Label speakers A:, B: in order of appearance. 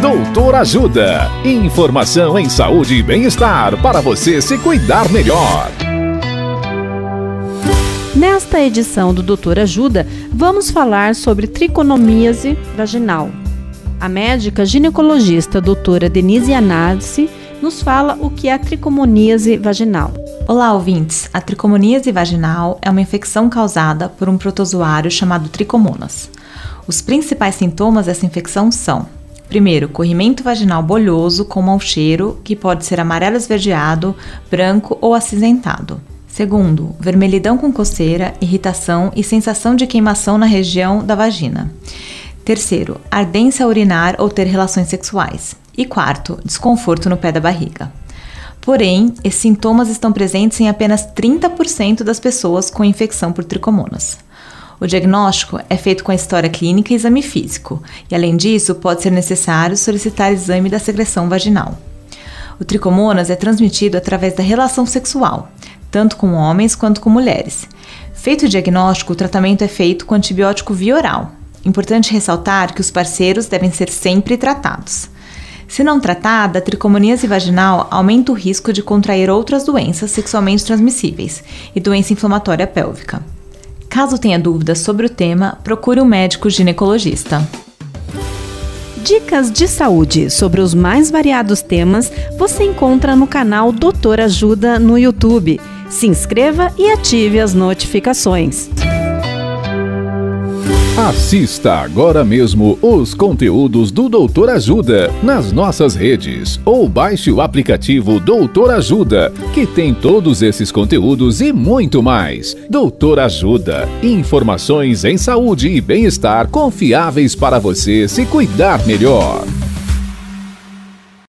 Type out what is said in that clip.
A: Doutor Ajuda. Informação em saúde e bem-estar para você se cuidar melhor.
B: Nesta edição do Doutor Ajuda, vamos falar sobre triconomíase vaginal. A médica ginecologista doutora Denise Anadse nos fala o que é a tricomoníase vaginal.
C: Olá, ouvintes! A tricomoníase vaginal é uma infecção causada por um protozoário chamado Trichomonas. Os principais sintomas dessa infecção são: primeiro, corrimento vaginal bolhoso com mau cheiro, que pode ser amarelo esverdeado, branco ou acinzentado. Segundo, vermelhidão com coceira, irritação e sensação de queimação na região da vagina. Terceiro, ardência a urinar ou ter relações sexuais. E quarto, desconforto no pé da barriga. Porém, esses sintomas estão presentes em apenas 30% das pessoas com infecção por tricomonas. O diagnóstico é feito com a história clínica e exame físico, e além disso, pode ser necessário solicitar exame da secreção vaginal. O tricomonas é transmitido através da relação sexual, tanto com homens quanto com mulheres. Feito o diagnóstico, o tratamento é feito com antibiótico via oral. Importante ressaltar que os parceiros devem ser sempre tratados. Se não tratada, a tricomoníase vaginal aumenta o risco de contrair outras doenças sexualmente transmissíveis e doença inflamatória pélvica. Caso tenha dúvidas sobre o tema, procure um médico ginecologista.
B: Dicas de saúde sobre os mais variados temas você encontra no canal Doutor Ajuda no YouTube. Se inscreva e ative as notificações.
A: Assista agora mesmo os conteúdos do Doutor Ajuda nas nossas redes ou baixe o aplicativo Doutor Ajuda, que tem todos esses conteúdos e muito mais. Doutor Ajuda, informações em saúde e bem-estar confiáveis para você se cuidar melhor.